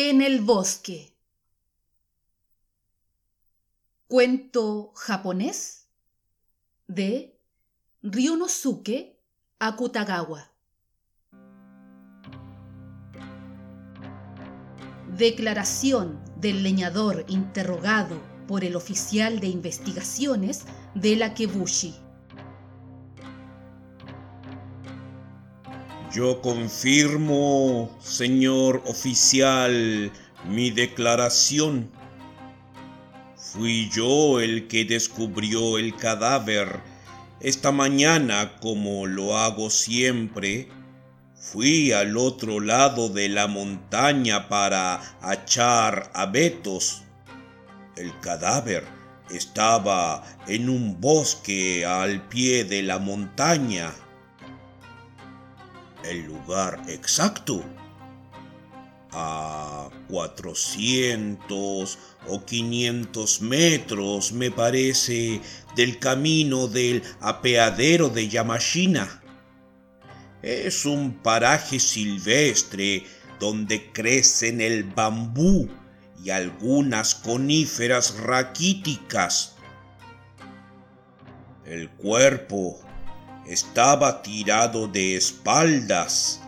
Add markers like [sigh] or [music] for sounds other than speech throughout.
en el bosque. Cuento japonés de Ryunosuke Akutagawa. Declaración del leñador interrogado por el oficial de investigaciones de la Kebushi. Yo confirmo, señor oficial, mi declaración. Fui yo el que descubrió el cadáver esta mañana, como lo hago siempre, Fui al otro lado de la montaña para achar abetos. El cadáver estaba en un bosque al pie de la montaña. El lugar exacto a 400 o 500 metros, me parece, del camino del apeadero de Yamashina. Es un paraje silvestre donde crecen el bambú y algunas coníferas raquíticas. El cuerpo estaba tirado de espaldas.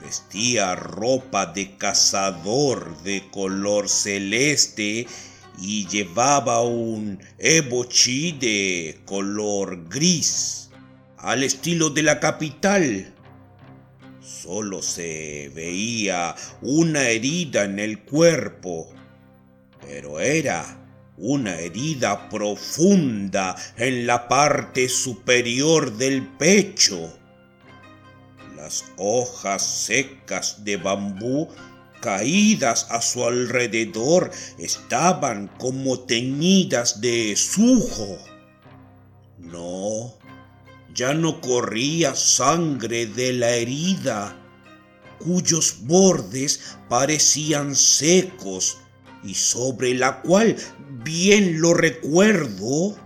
Vestía ropa de cazador de color celeste y llevaba un ebochi de color gris al estilo de la capital. Solo se veía una herida en el cuerpo, pero era una herida profunda en la parte superior del pecho. Las hojas secas de bambú caídas a su alrededor estaban como teñidas de sujo. No, ya no corría sangre de la herida, cuyos bordes parecían secos y sobre la cual, bien lo recuerdo,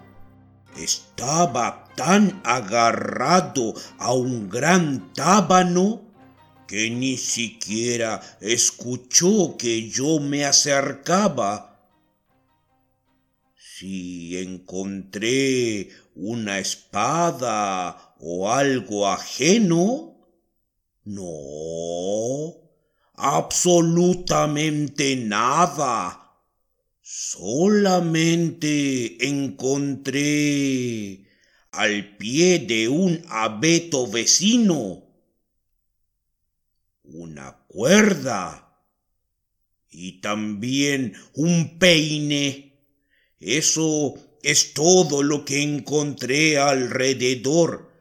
estaba tan agarrado a un gran tábano que ni siquiera escuchó que yo me acercaba si encontré una espada o algo ajeno, no, absolutamente nada. Solamente encontré al pie de un abeto vecino una cuerda y también un peine. Eso es todo lo que encontré alrededor,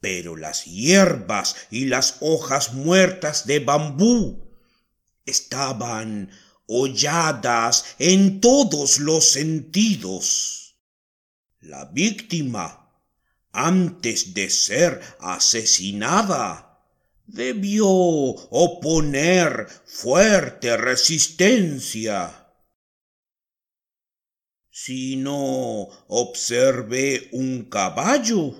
pero las hierbas y las hojas muertas de bambú estaban holladas en todos los sentidos. La víctima, antes de ser asesinada, debió oponer fuerte resistencia si no observe un caballo.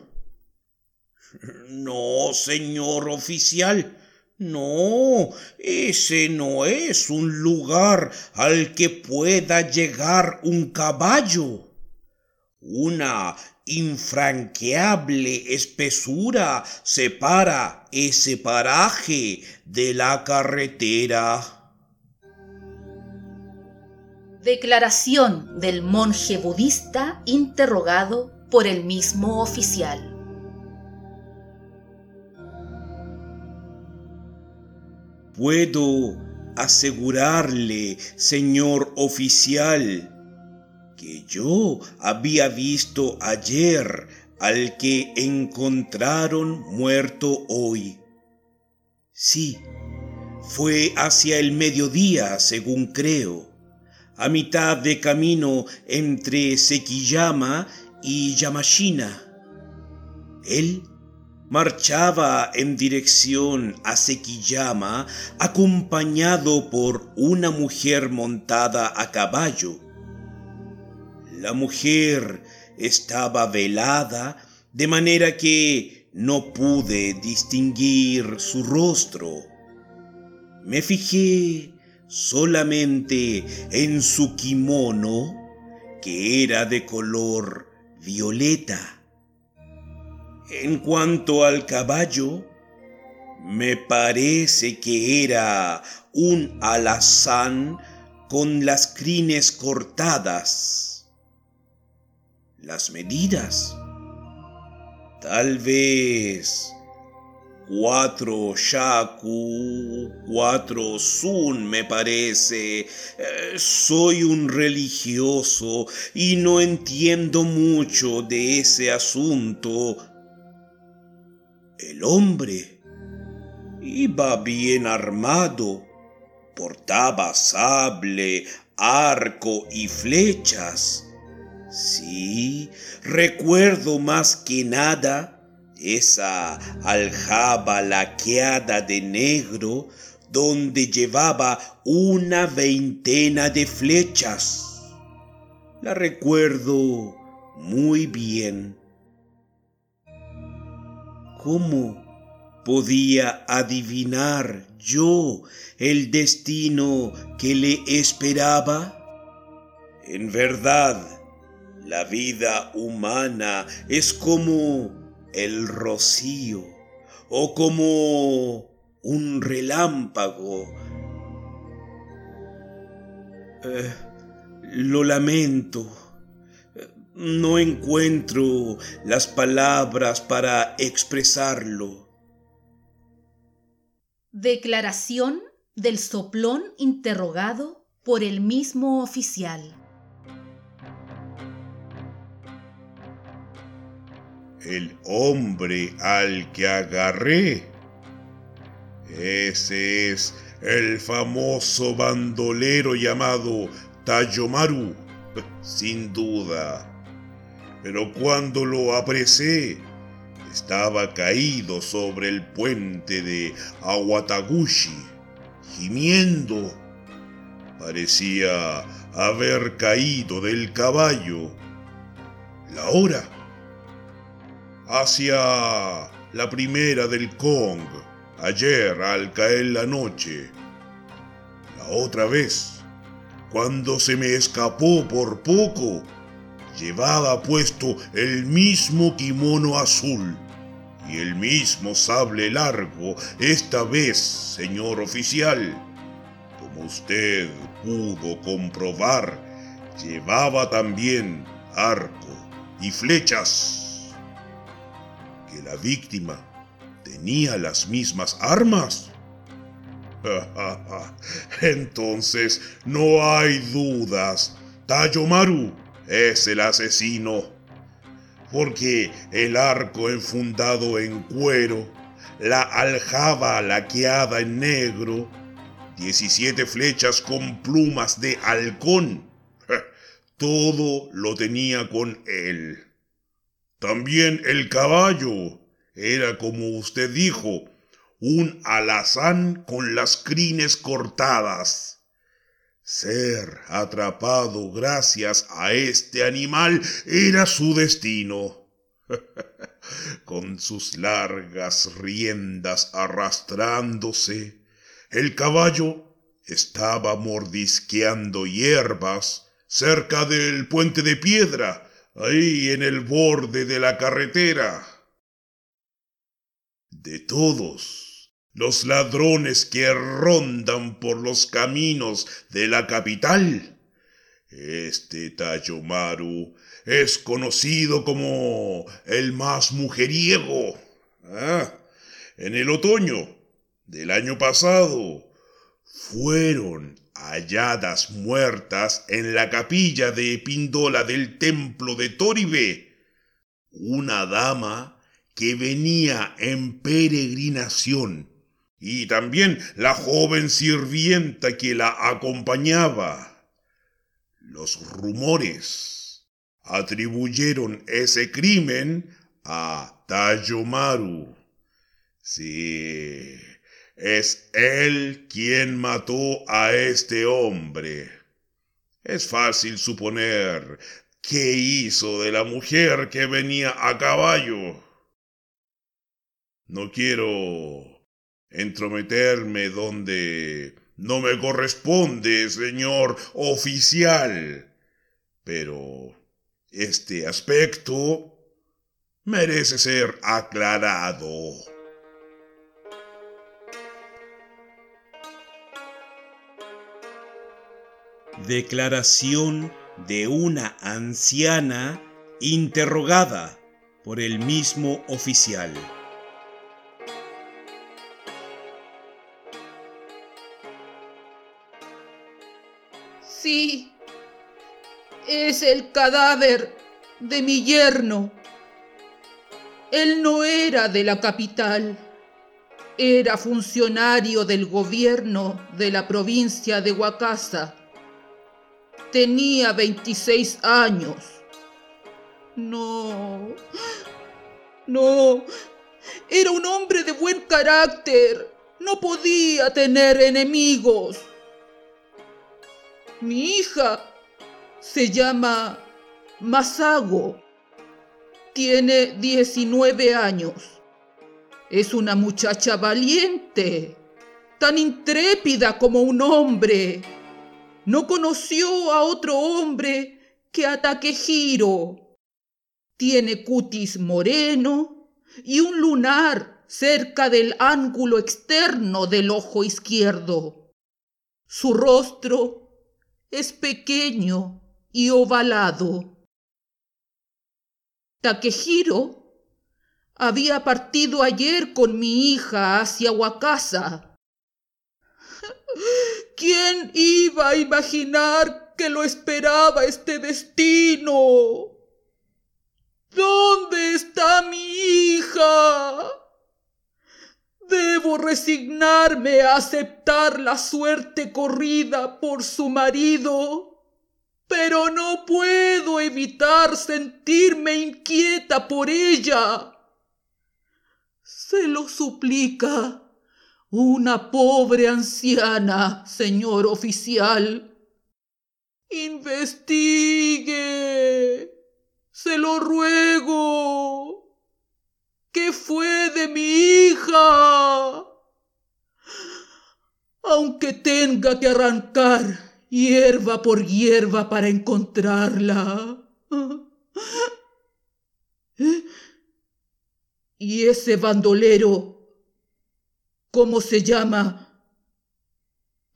No, señor oficial, no, ese no es un lugar al que pueda llegar un caballo. Una infranqueable espesura separa ese paraje de la carretera. Declaración del monje budista interrogado por el mismo oficial. Puedo asegurarle, señor oficial, que yo había visto ayer al que encontraron muerto hoy. Sí, fue hacia el mediodía, según creo a mitad de camino entre Sekiyama y Yamashina. Él marchaba en dirección a Sekiyama acompañado por una mujer montada a caballo. La mujer estaba velada de manera que no pude distinguir su rostro. Me fijé solamente en su kimono, que era de color violeta. En cuanto al caballo, me parece que era un alazán con las crines cortadas. Las medidas. Tal vez cuatro shaku, cuatro sun me parece. Eh, soy un religioso y no entiendo mucho de ese asunto. El hombre iba bien armado, portaba sable, arco y flechas. Sí, recuerdo más que nada esa aljaba laqueada de negro donde llevaba una veintena de flechas. La recuerdo muy bien. ¿Cómo podía adivinar yo el destino que le esperaba? En verdad, la vida humana es como el rocío o como un relámpago. Eh, lo lamento. No encuentro las palabras para expresarlo. Declaración del soplón interrogado por el mismo oficial. el hombre al que agarré. Ese es el famoso bandolero llamado Tayomaru, sin duda. Pero cuando lo apresé, estaba caído sobre el puente de Awataguchi, gimiendo. Parecía haber caído del caballo. La hora hacia la primera del Kong, ayer al caer la noche. La otra vez, cuando se me escapó por poco, llevaba puesto el mismo kimono azul y el mismo sable largo, esta vez, señor oficial. Como usted pudo comprobar, llevaba también arco y flechas que la víctima tenía las mismas armas. [laughs] Entonces no hay dudas. Tayomaru es el asesino. Porque el arco enfundado en cuero, la aljaba laqueada en negro, 17 flechas con plumas de halcón, [laughs] todo lo tenía con él. También el caballo era, como usted dijo, un alazán con las crines cortadas. Ser atrapado gracias a este animal era su destino. [laughs] con sus largas riendas arrastrándose, el caballo estaba mordisqueando hierbas cerca del puente de piedra ahí en el borde de la carretera. De todos los ladrones que rondan por los caminos de la capital, este Tayomaru es conocido como el más mujeriego. Ah, en el otoño del año pasado fueron halladas muertas en la capilla de Pindola del templo de Toribe, una dama que venía en peregrinación y también la joven sirvienta que la acompañaba. Los rumores atribuyeron ese crimen a Tayomaru. Sí, es él quien mató a este hombre. Es fácil suponer qué hizo de la mujer que venía a caballo. No quiero entrometerme donde no me corresponde, señor oficial. Pero este aspecto merece ser aclarado. Declaración de una anciana interrogada por el mismo oficial. Sí, es el cadáver de mi yerno. Él no era de la capital, era funcionario del gobierno de la provincia de Huacasa. Tenía 26 años. No, no, era un hombre de buen carácter. No podía tener enemigos. Mi hija se llama Masago. Tiene 19 años. Es una muchacha valiente, tan intrépida como un hombre. No conoció a otro hombre que a Takehiro. Tiene cutis moreno y un lunar cerca del ángulo externo del ojo izquierdo. Su rostro es pequeño y ovalado. Takehiro había partido ayer con mi hija hacia Wakasa. [laughs] ¿Quién iba a imaginar que lo esperaba este destino? ¿Dónde está mi hija? Debo resignarme a aceptar la suerte corrida por su marido, pero no puedo evitar sentirme inquieta por ella. Se lo suplica una pobre anciana, señor oficial. Investigue. Se lo ruego. ¿Qué fue de mi hija? Aunque tenga que arrancar hierba por hierba para encontrarla. ¿Y ese bandolero? ¿Cómo se llama?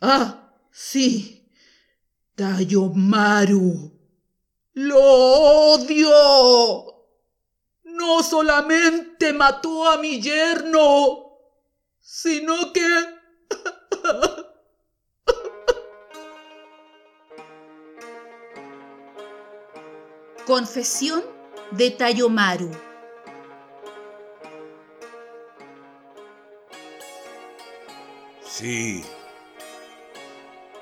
Ah, sí. Tayomaru. ¡Lo odio! No solamente mató a mi yerno, sino que... [laughs] Confesión de Tayomaru. Sí,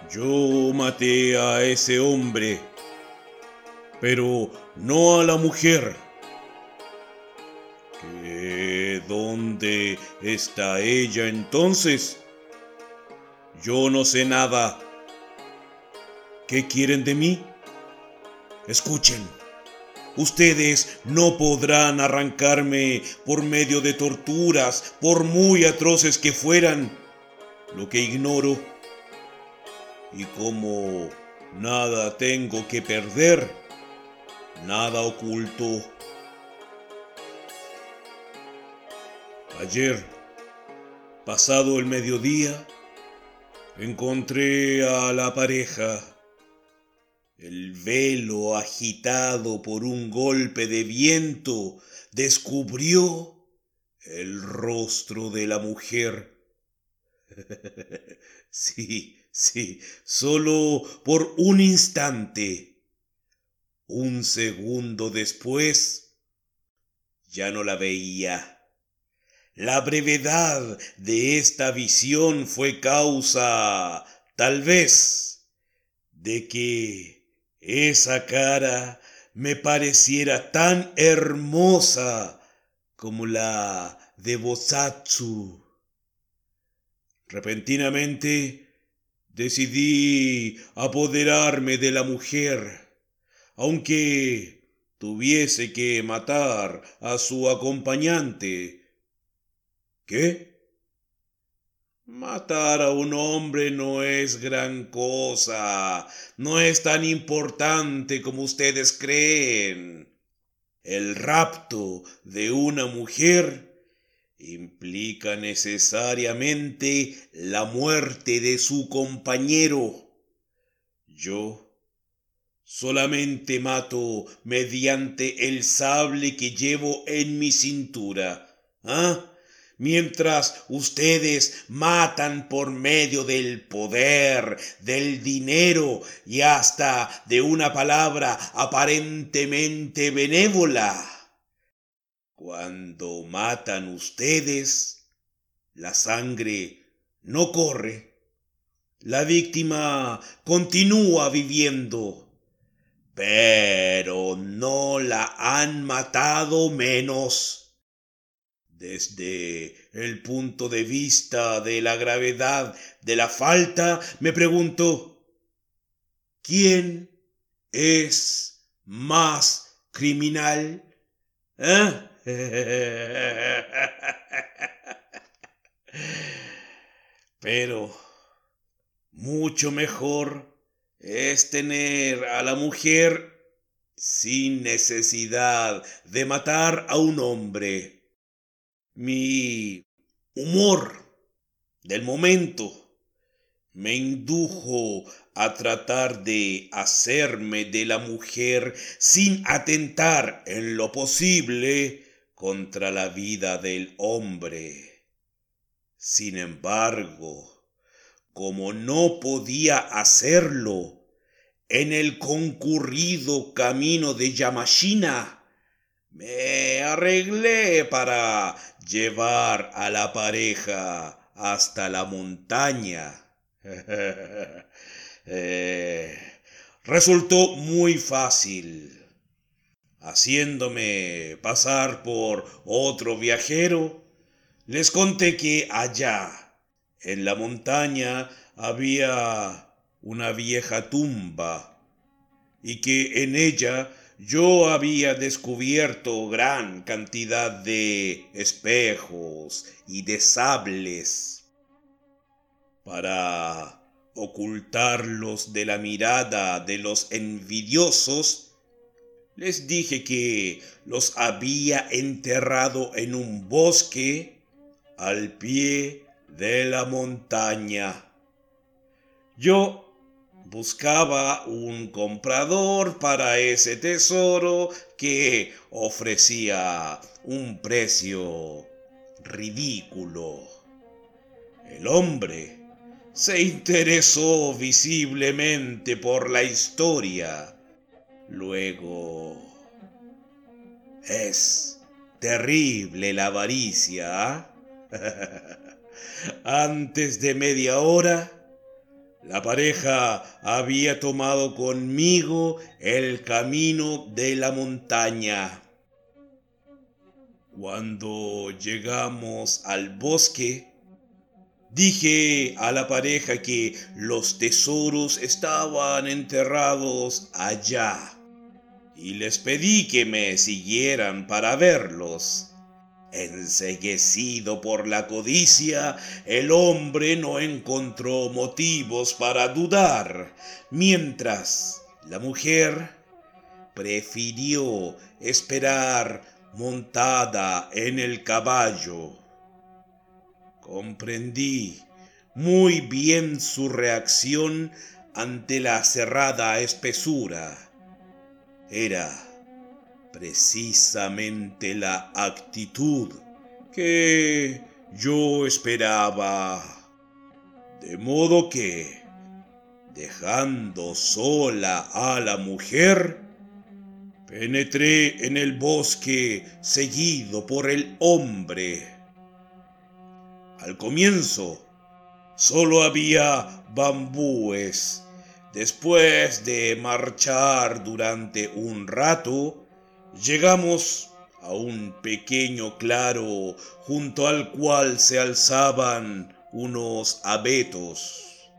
yo maté a ese hombre, pero no a la mujer. ¿Dónde está ella entonces? Yo no sé nada. ¿Qué quieren de mí? Escuchen. Ustedes no podrán arrancarme por medio de torturas, por muy atroces que fueran, lo que ignoro. Y como nada tengo que perder, nada oculto. Ayer, pasado el mediodía, encontré a la pareja. El velo agitado por un golpe de viento descubrió el rostro de la mujer. [laughs] sí, sí, solo por un instante. Un segundo después, ya no la veía. La brevedad de esta visión fue causa, tal vez, de que esa cara me pareciera tan hermosa como la de Bosatsu. Repentinamente decidí apoderarme de la mujer, aunque tuviese que matar a su acompañante ¿Qué? Matar a un hombre no es gran cosa, no es tan importante como ustedes creen. El rapto de una mujer implica necesariamente la muerte de su compañero. Yo solamente mato mediante el sable que llevo en mi cintura. ¿Ah? Mientras ustedes matan por medio del poder, del dinero y hasta de una palabra aparentemente benévola. Cuando matan ustedes, la sangre no corre. La víctima continúa viviendo, pero no la han matado menos. Desde el punto de vista de la gravedad de la falta, me pregunto, ¿quién es más criminal? ¿Eh? [laughs] Pero mucho mejor es tener a la mujer sin necesidad de matar a un hombre mi humor del momento me indujo a tratar de hacerme de la mujer sin atentar en lo posible contra la vida del hombre. Sin embargo, como no podía hacerlo en el concurrido camino de Yamashina, me arreglé para llevar a la pareja hasta la montaña. [laughs] Eh, resultó muy fácil. Haciéndome pasar por otro viajero, les conté que allá, en la montaña, había una vieja tumba y que en ella yo había descubierto gran cantidad de espejos y de sables para ocultarlos de la mirada de los envidiosos. Les dije que los había enterrado en un bosque al pie de la montaña. Yo buscaba un comprador para ese tesoro que ofrecía un precio ridículo. El hombre se interesó visiblemente por la historia. Luego... Es terrible la avaricia. [laughs] Antes de media hora la pareja había tomado conmigo el camino de la montaña. Cuando llegamos al bosque, dije a la pareja que los tesoros estaban enterrados allá y les pedí que me siguieran para verlos. Enseguecido por la codicia, el hombre no encontró motivos para dudar, mientras la mujer prefirió esperar montada en el caballo. Comprendí muy bien su reacción ante la cerrada espesura. Era precisamente la actitud que yo esperaba. De modo que, dejando sola a la mujer, penetré en el bosque seguido por el hombre. Al comienzo, solo había bambúes. Después de marchar durante un rato, Llegamos a un pequeño claro junto al cual se alzaban unos abetos.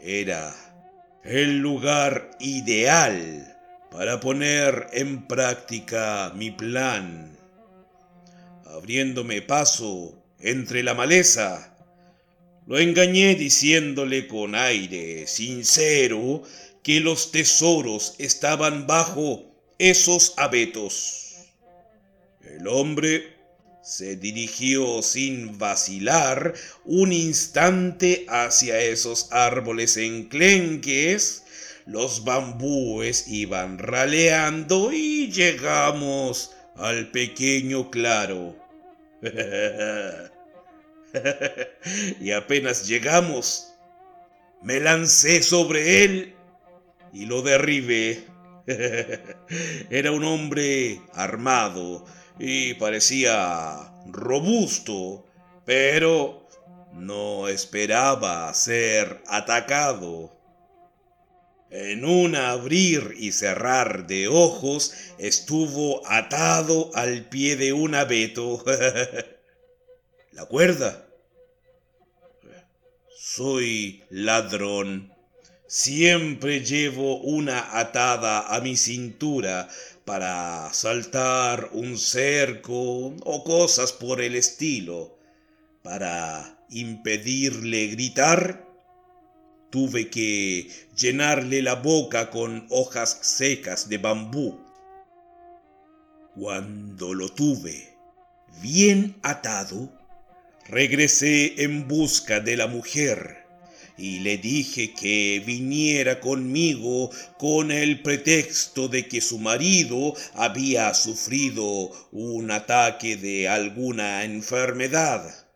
Era el lugar ideal para poner en práctica mi plan. Abriéndome paso entre la maleza, lo engañé diciéndole con aire sincero que los tesoros estaban bajo esos abetos. El hombre se dirigió sin vacilar un instante hacia esos árboles enclenques, los bambúes iban raleando y llegamos al pequeño claro. [laughs] y apenas llegamos, me lancé sobre él y lo derribé. [laughs] Era un hombre armado y parecía robusto, pero no esperaba ser atacado. En un abrir y cerrar de ojos estuvo atado al pie de un abeto. [laughs] La cuerda. Soy ladrón. Siempre llevo una atada a mi cintura para saltar un cerco o cosas por el estilo. Para impedirle gritar, tuve que llenarle la boca con hojas secas de bambú. Cuando lo tuve bien atado, regresé en busca de la mujer y le dije que viniera conmigo con el pretexto de que su marido había sufrido un ataque de alguna enfermedad.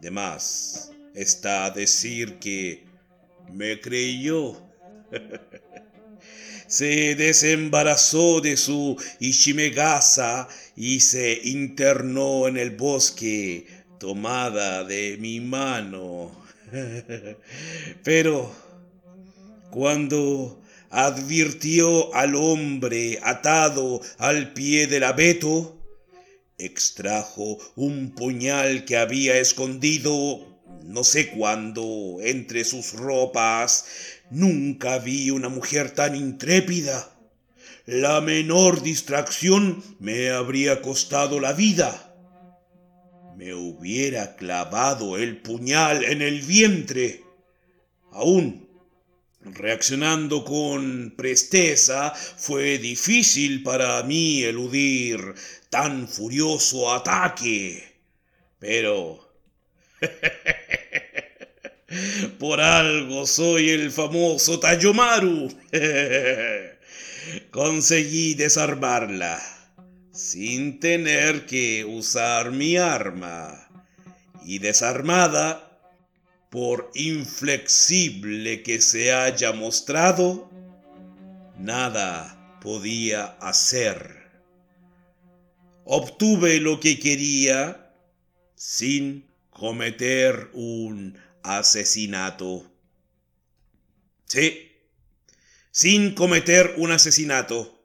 Demás está a decir que me creyó. [laughs] se desembarazó de su Ishimegasa y se internó en el bosque tomada de mi mano. [laughs] Pero cuando advirtió al hombre atado al pie del abeto, extrajo un puñal que había escondido no sé cuándo entre sus ropas. Nunca vi una mujer tan intrépida. La menor distracción me habría costado la vida me hubiera clavado el puñal en el vientre. Aún reaccionando con presteza, fue difícil para mí eludir tan furioso ataque. Pero... [laughs] Por algo soy el famoso Tayomaru. [laughs] Conseguí desarmarla sin tener que usar mi arma y desarmada, por inflexible que se haya mostrado, nada podía hacer. Obtuve lo que quería sin cometer un asesinato. Sí, sin cometer un asesinato.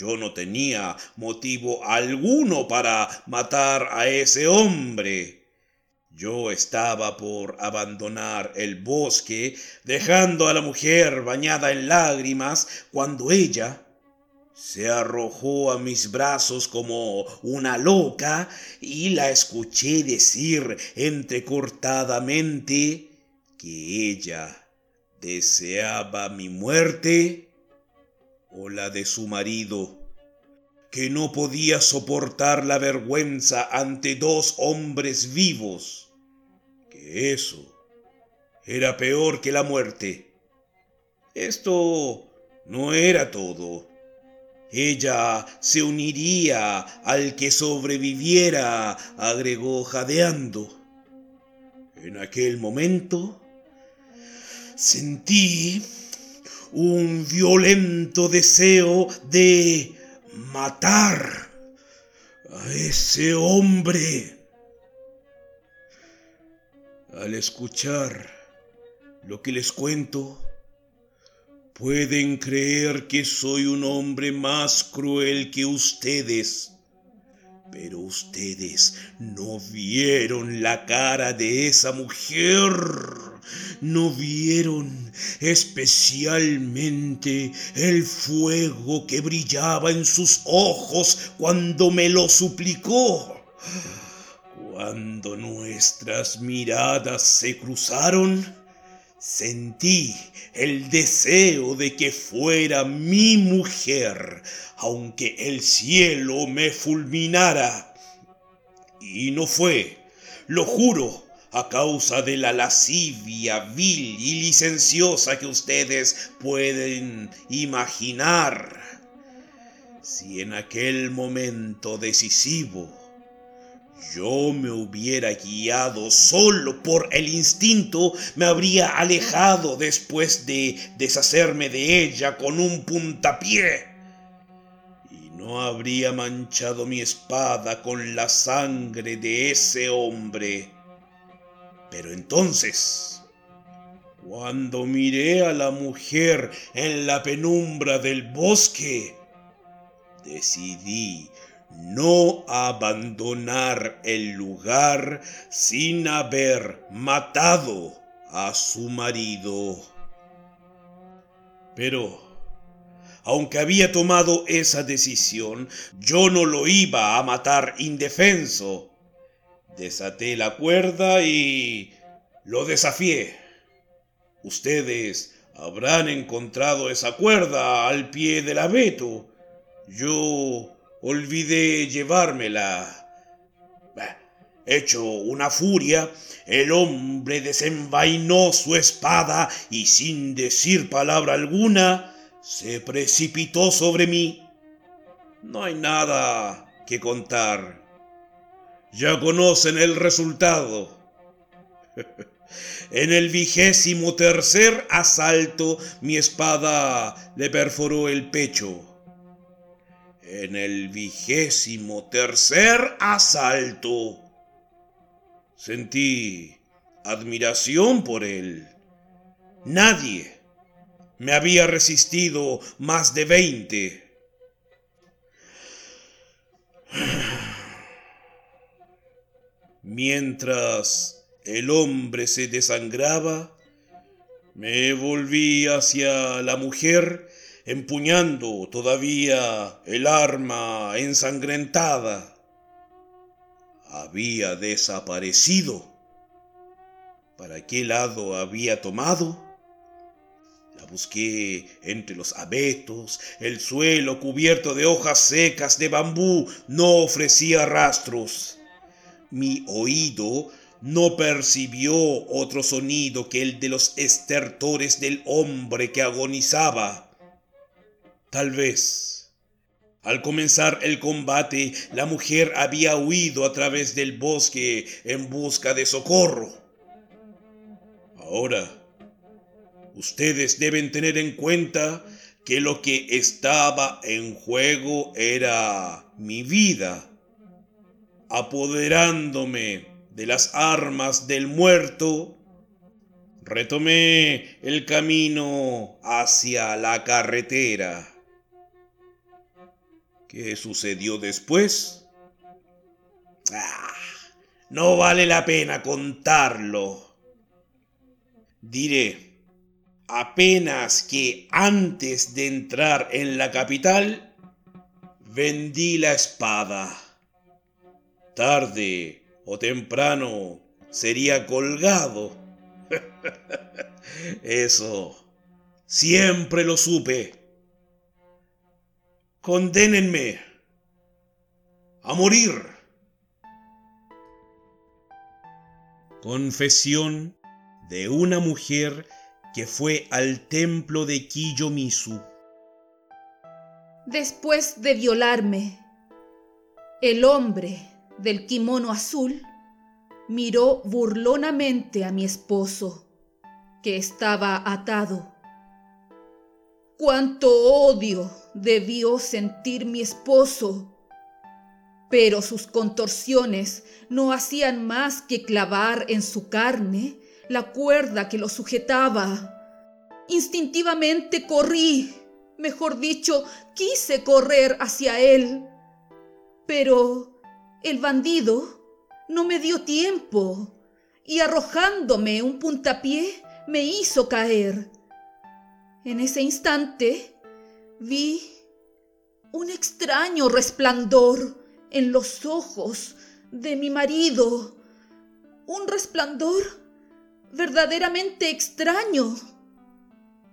Yo no tenía motivo alguno para matar a ese hombre. Yo estaba por abandonar el bosque, dejando a la mujer bañada en lágrimas, cuando ella se arrojó a mis brazos como una loca y la escuché decir entrecortadamente que ella deseaba mi muerte o la de su marido, que no podía soportar la vergüenza ante dos hombres vivos, que eso era peor que la muerte. Esto no era todo. Ella se uniría al que sobreviviera, agregó jadeando. En aquel momento sentí un violento deseo de matar a ese hombre. Al escuchar lo que les cuento, pueden creer que soy un hombre más cruel que ustedes. Pero ustedes no vieron la cara de esa mujer. No vieron especialmente el fuego que brillaba en sus ojos cuando me lo suplicó. Cuando nuestras miradas se cruzaron, sentí el deseo de que fuera mi mujer, aunque el cielo me fulminara. Y no fue, lo juro, a causa de la lascivia vil y licenciosa que ustedes pueden imaginar. Si en aquel momento decisivo yo me hubiera guiado solo por el instinto, me habría alejado después de deshacerme de ella con un puntapié. Y no habría manchado mi espada con la sangre de ese hombre. Pero entonces, cuando miré a la mujer en la penumbra del bosque, decidí no abandonar el lugar sin haber matado a su marido. Pero, aunque había tomado esa decisión, yo no lo iba a matar indefenso. Desaté la cuerda y lo desafié. Ustedes habrán encontrado esa cuerda al pie del abeto. Yo olvidé llevármela. Hecho una furia, el hombre desenvainó su espada y sin decir palabra alguna, se precipitó sobre mí. No hay nada que contar. Ya conocen el resultado. [laughs] En el vigésimo tercer asalto mi espada le perforó el pecho. En el vigésimo tercer asalto sentí admiración por él. Nadie me había resistido más de veinte. Mientras el hombre se desangraba, me volví hacia la mujer empuñando todavía el arma ensangrentada. Había desaparecido. ¿Para qué lado había tomado? La busqué entre los abetos, el suelo cubierto de hojas secas de bambú no ofrecía rastros mi oído no percibió otro sonido que el de los estertores del hombre que agonizaba. Tal vez, al comenzar el combate, la mujer había huido a través del bosque en busca de socorro. Ahora, ustedes deben tener en cuenta que lo que estaba en juego era mi vida apoderándome de las armas del muerto, retomé el camino hacia la carretera. ¿Qué sucedió después? Ah, no vale la pena contarlo. Diré, apenas que antes de entrar en la capital, vendí la espada tarde o temprano sería colgado. [laughs] Eso siempre lo supe. Condénenme a morir. Confesión de una mujer que fue al templo de Kiyomizu. Después de violarme, el hombre del kimono azul miró burlonamente a mi esposo, que estaba atado. Cuánto odio debió sentir mi esposo, pero sus contorsiones no hacían más que clavar en su carne la cuerda que lo sujetaba. Instintivamente corrí, mejor dicho, quise correr hacia él, pero el bandido no me dio tiempo y arrojándome un puntapié me hizo caer. En ese instante vi un extraño resplandor en los ojos de mi marido, un resplandor verdaderamente extraño.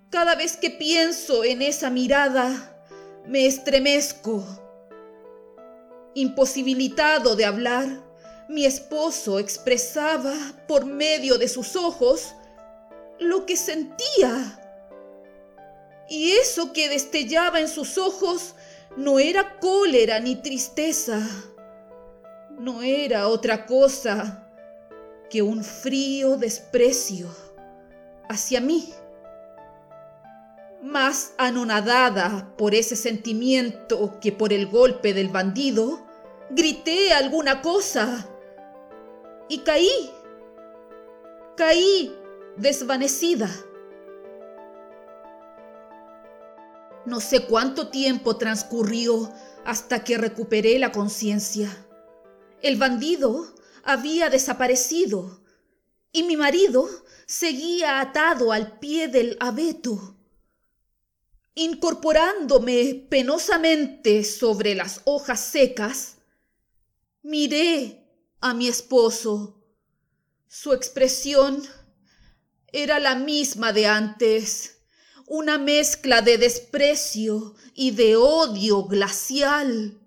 Cada vez que pienso en esa mirada, me estremezco. Imposibilitado de hablar, mi esposo expresaba por medio de sus ojos lo que sentía. Y eso que destellaba en sus ojos no era cólera ni tristeza, no era otra cosa que un frío desprecio hacia mí. Más anonadada por ese sentimiento que por el golpe del bandido, grité alguna cosa y caí. Caí desvanecida. No sé cuánto tiempo transcurrió hasta que recuperé la conciencia. El bandido había desaparecido y mi marido seguía atado al pie del abeto. Incorporándome penosamente sobre las hojas secas, miré a mi esposo. Su expresión era la misma de antes, una mezcla de desprecio y de odio glacial.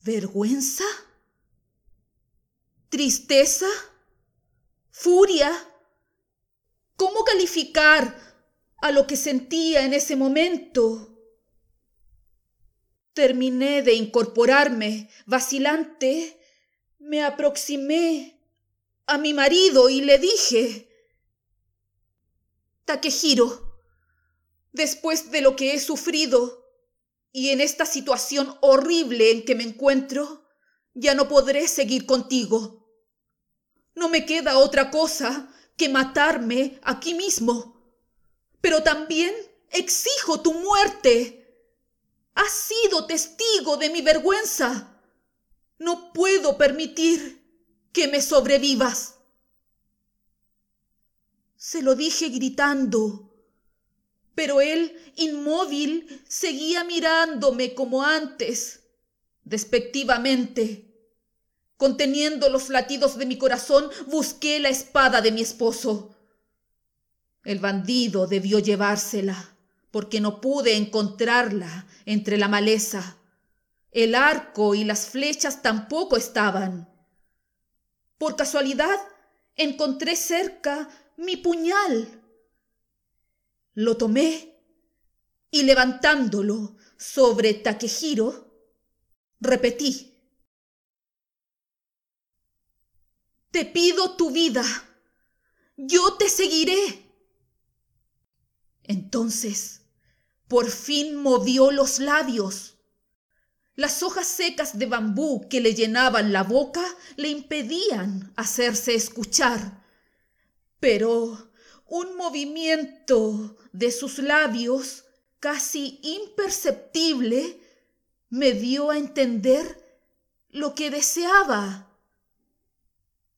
¿Vergüenza? ¿Tristeza? ¿Furia? ¿Cómo calificar a lo que sentía en ese momento? Terminé de incorporarme, vacilante, me aproximé a mi marido y le dije, Takehiro, después de lo que he sufrido y en esta situación horrible en que me encuentro, ya no podré seguir contigo. No me queda otra cosa que matarme aquí mismo. Pero también exijo tu muerte. Has sido testigo de mi vergüenza. No puedo permitir que me sobrevivas. Se lo dije gritando, pero él, inmóvil, seguía mirándome como antes, despectivamente. Conteniendo los latidos de mi corazón, busqué la espada de mi esposo. El bandido debió llevársela porque no pude encontrarla entre la maleza. El arco y las flechas tampoco estaban. Por casualidad encontré cerca mi puñal. Lo tomé y levantándolo sobre Takehiro, repetí. Te pido tu vida. Yo te seguiré. Entonces por fin movió los labios. Las hojas secas de bambú que le llenaban la boca le impedían hacerse escuchar. Pero un movimiento de sus labios, casi imperceptible, me dio a entender lo que deseaba.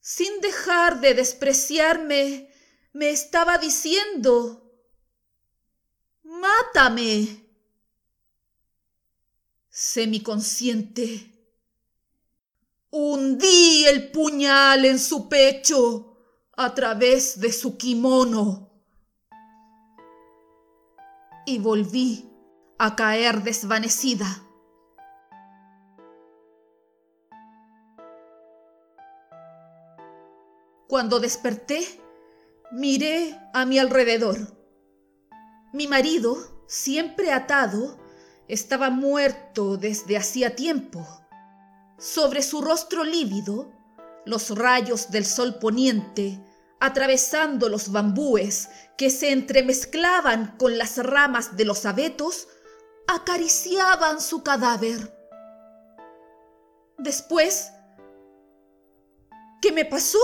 Sin dejar de despreciarme, me estaba diciendo Mátame. Semiconsciente. Hundí el puñal en su pecho a través de su kimono. Y volví a caer desvanecida. Cuando desperté, miré a mi alrededor. Mi marido, siempre atado, estaba muerto desde hacía tiempo. Sobre su rostro lívido, los rayos del sol poniente, atravesando los bambúes que se entremezclaban con las ramas de los abetos, acariciaban su cadáver. Después, ¿qué me pasó?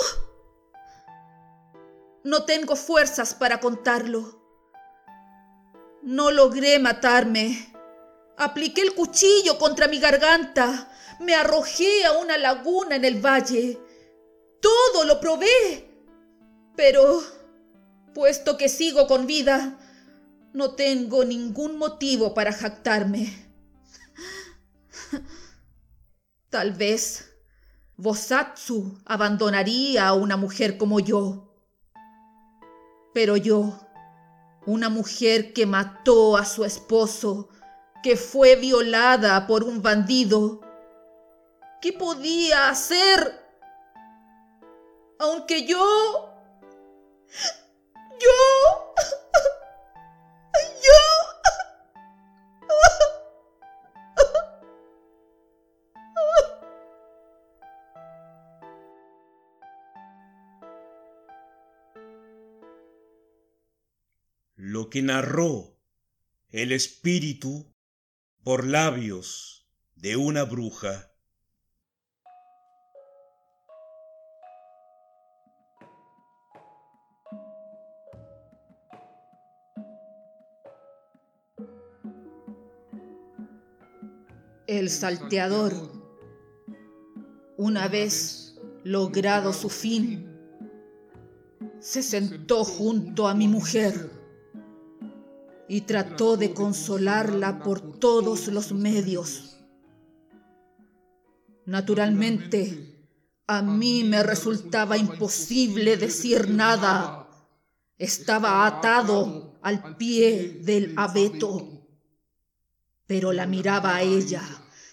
No tengo fuerzas para contarlo. No logré matarme. Apliqué el cuchillo contra mi garganta. Me arrojé a una laguna en el valle. Todo lo probé. Pero, puesto que sigo con vida, no tengo ningún motivo para jactarme. Tal vez Bosatsu abandonaría a una mujer como yo. Pero yo, una mujer que mató a su esposo, que fue violada por un bandido, ¿qué podía hacer? Aunque yo... Yo... que narró el espíritu por labios de una bruja. El salteador, una vez logrado su fin, se sentó junto a mi mujer y trató de consolarla por todos los medios. Naturalmente, a mí me resultaba imposible decir nada. Estaba atado al pie del abeto. Pero la miraba a ella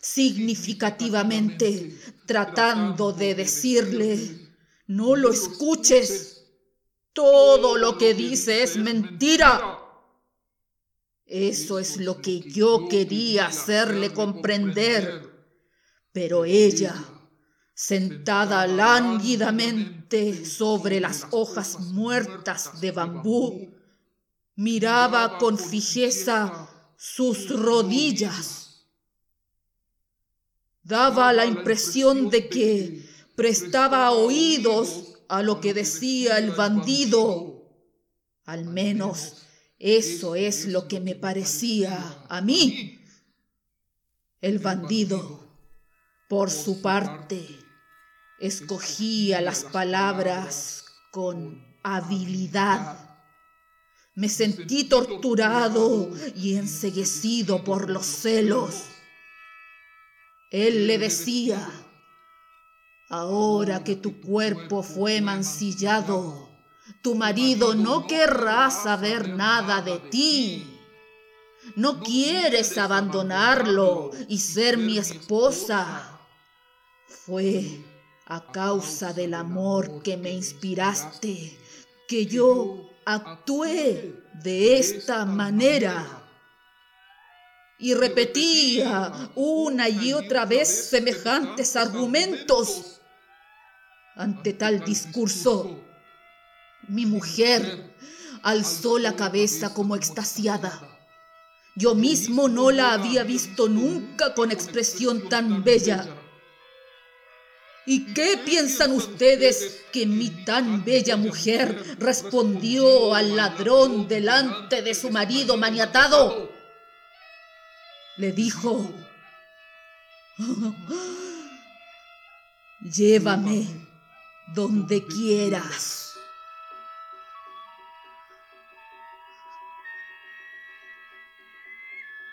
significativamente, tratando de decirle, no lo escuches. Todo lo que dice es mentira. Eso es lo que yo quería hacerle comprender. Pero ella, sentada lánguidamente sobre las hojas muertas de bambú, miraba con fijeza sus rodillas. Daba la impresión de que prestaba oídos a lo que decía el bandido. Al menos eso es lo que me parecía a mí. El bandido, por su parte, escogía las palabras con habilidad. Me sentí torturado y enseguecido por los celos. Él le decía, ahora que tu cuerpo fue mancillado, tu marido no querrá saber nada de ti. No quieres abandonarlo y ser mi esposa. Fue a causa del amor que me inspiraste que yo actué de esta manera. Y repetía una y otra vez semejantes argumentos. Ante tal discurso, mi mujer alzó la cabeza como extasiada. Yo mismo no la había visto nunca con expresión tan bella. ¿Y qué piensan ustedes que mi tan bella mujer respondió al ladrón delante de su marido maniatado? Le dijo, llévame donde quieras.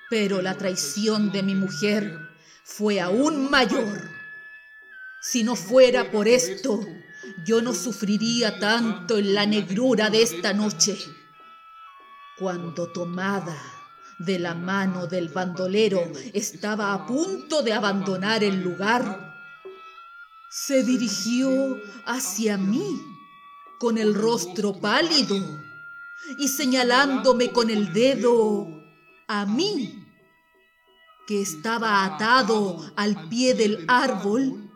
Pero la traición de mi mujer fue aún mayor. Si no fuera por esto, yo no sufriría tanto en la negrura de esta noche. Cuando tomada de la mano del bandolero estaba a punto de abandonar el lugar, se dirigió hacia mí con el rostro pálido y señalándome con el dedo a mí que estaba atado al pie del árbol,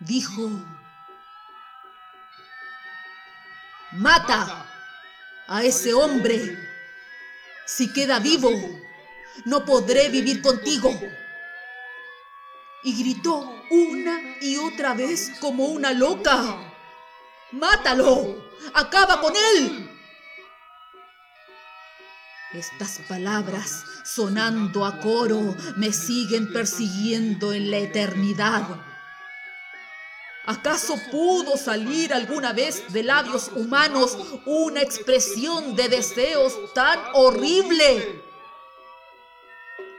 dijo, Mata a ese hombre. Si queda vivo, no podré vivir contigo. Y gritó una y otra vez como una loca. Mátalo. Acaba con él. Estas palabras, sonando a coro, me siguen persiguiendo en la eternidad. ¿Acaso pudo salir alguna vez de labios humanos una expresión de deseos tan horrible?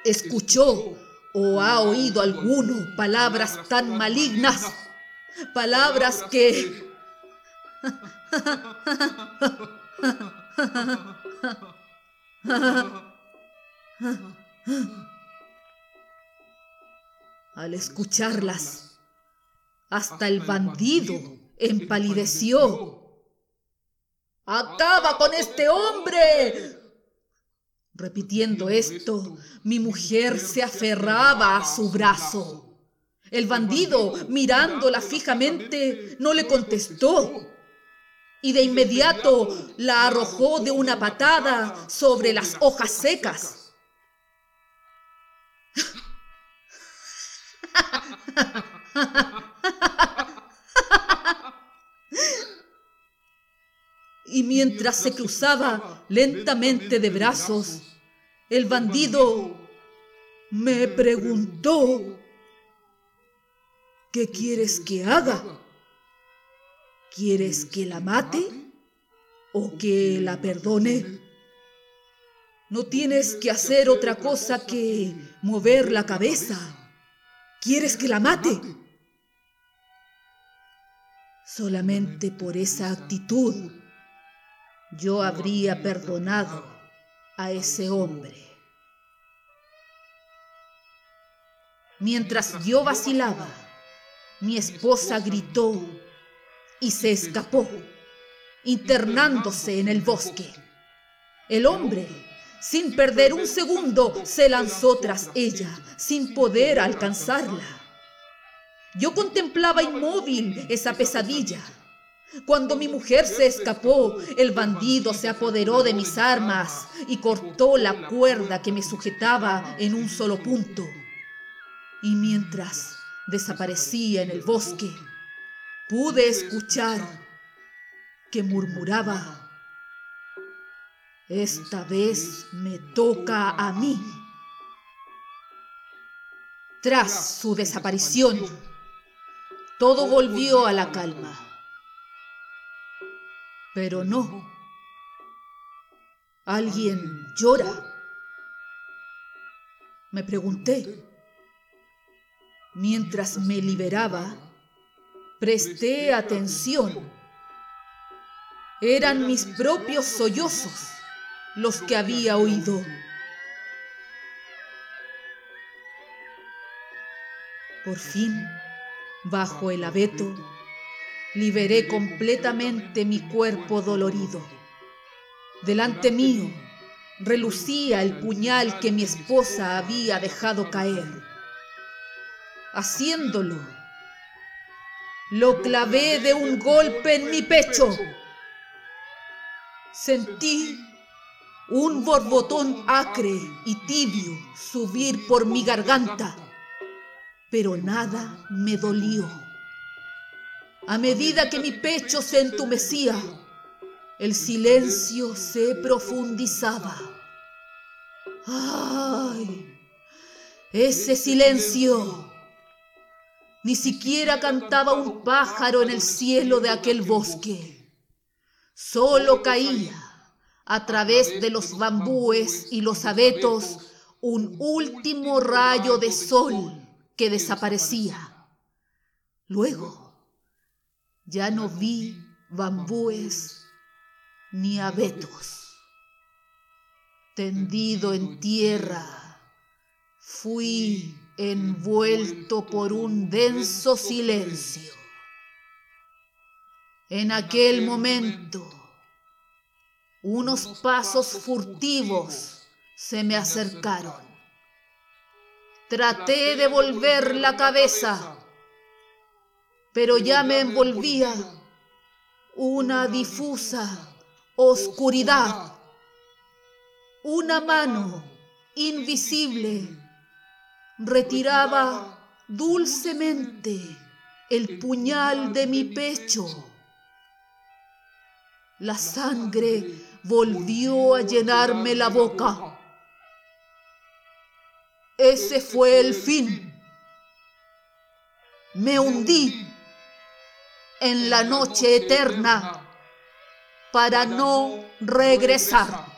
¿Escuchó o ha oído alguno palabras tan malignas? Palabras que... [laughs] [laughs] Al escucharlas, hasta el bandido empalideció. ¡Acaba con este hombre! Repitiendo esto, mi mujer se aferraba a su brazo. El bandido, mirándola fijamente, no le contestó y de inmediato la arrojó de una patada sobre las hojas secas. [laughs] Y mientras se cruzaba lentamente de brazos, el bandido me preguntó, ¿qué quieres que haga? ¿Quieres que la mate o que la perdone? No tienes que hacer otra cosa que mover la cabeza. ¿Quieres que la mate? Solamente por esa actitud yo habría perdonado a ese hombre. Mientras yo vacilaba, mi esposa gritó y se escapó, internándose en el bosque. El hombre, sin perder un segundo, se lanzó tras ella, sin poder alcanzarla. Yo contemplaba inmóvil esa pesadilla. Cuando mi mujer se escapó, el bandido se apoderó de mis armas y cortó la cuerda que me sujetaba en un solo punto. Y mientras desaparecía en el bosque, pude escuchar que murmuraba, esta vez me toca a mí. Tras su desaparición, todo volvió a la calma. Pero no. ¿Alguien llora? Me pregunté. Mientras me liberaba, presté atención. Eran mis propios sollozos los que había oído. Por fin, bajo el abeto, liberé completamente mi cuerpo dolorido. Delante mío relucía el puñal que mi esposa había dejado caer. Haciéndolo, lo clavé de un golpe en mi pecho. Sentí un borbotón acre y tibio subir por mi garganta, pero nada me dolió. A medida que mi pecho se entumecía, el silencio se profundizaba. ¡Ay! Ese silencio ni siquiera cantaba un pájaro en el cielo de aquel bosque. Solo caía a través de los bambúes y los abetos un último rayo de sol que desaparecía. Luego ya no vi bambúes ni abetos. Tendido en tierra, fui envuelto por un denso silencio. En aquel momento, unos pasos furtivos se me acercaron. Traté de volver la cabeza, pero ya me envolvía una difusa oscuridad. Una mano invisible retiraba dulcemente el puñal de mi pecho. La sangre volvió a llenarme la boca. Ese fue el fin. Me hundí en la noche eterna para no regresar.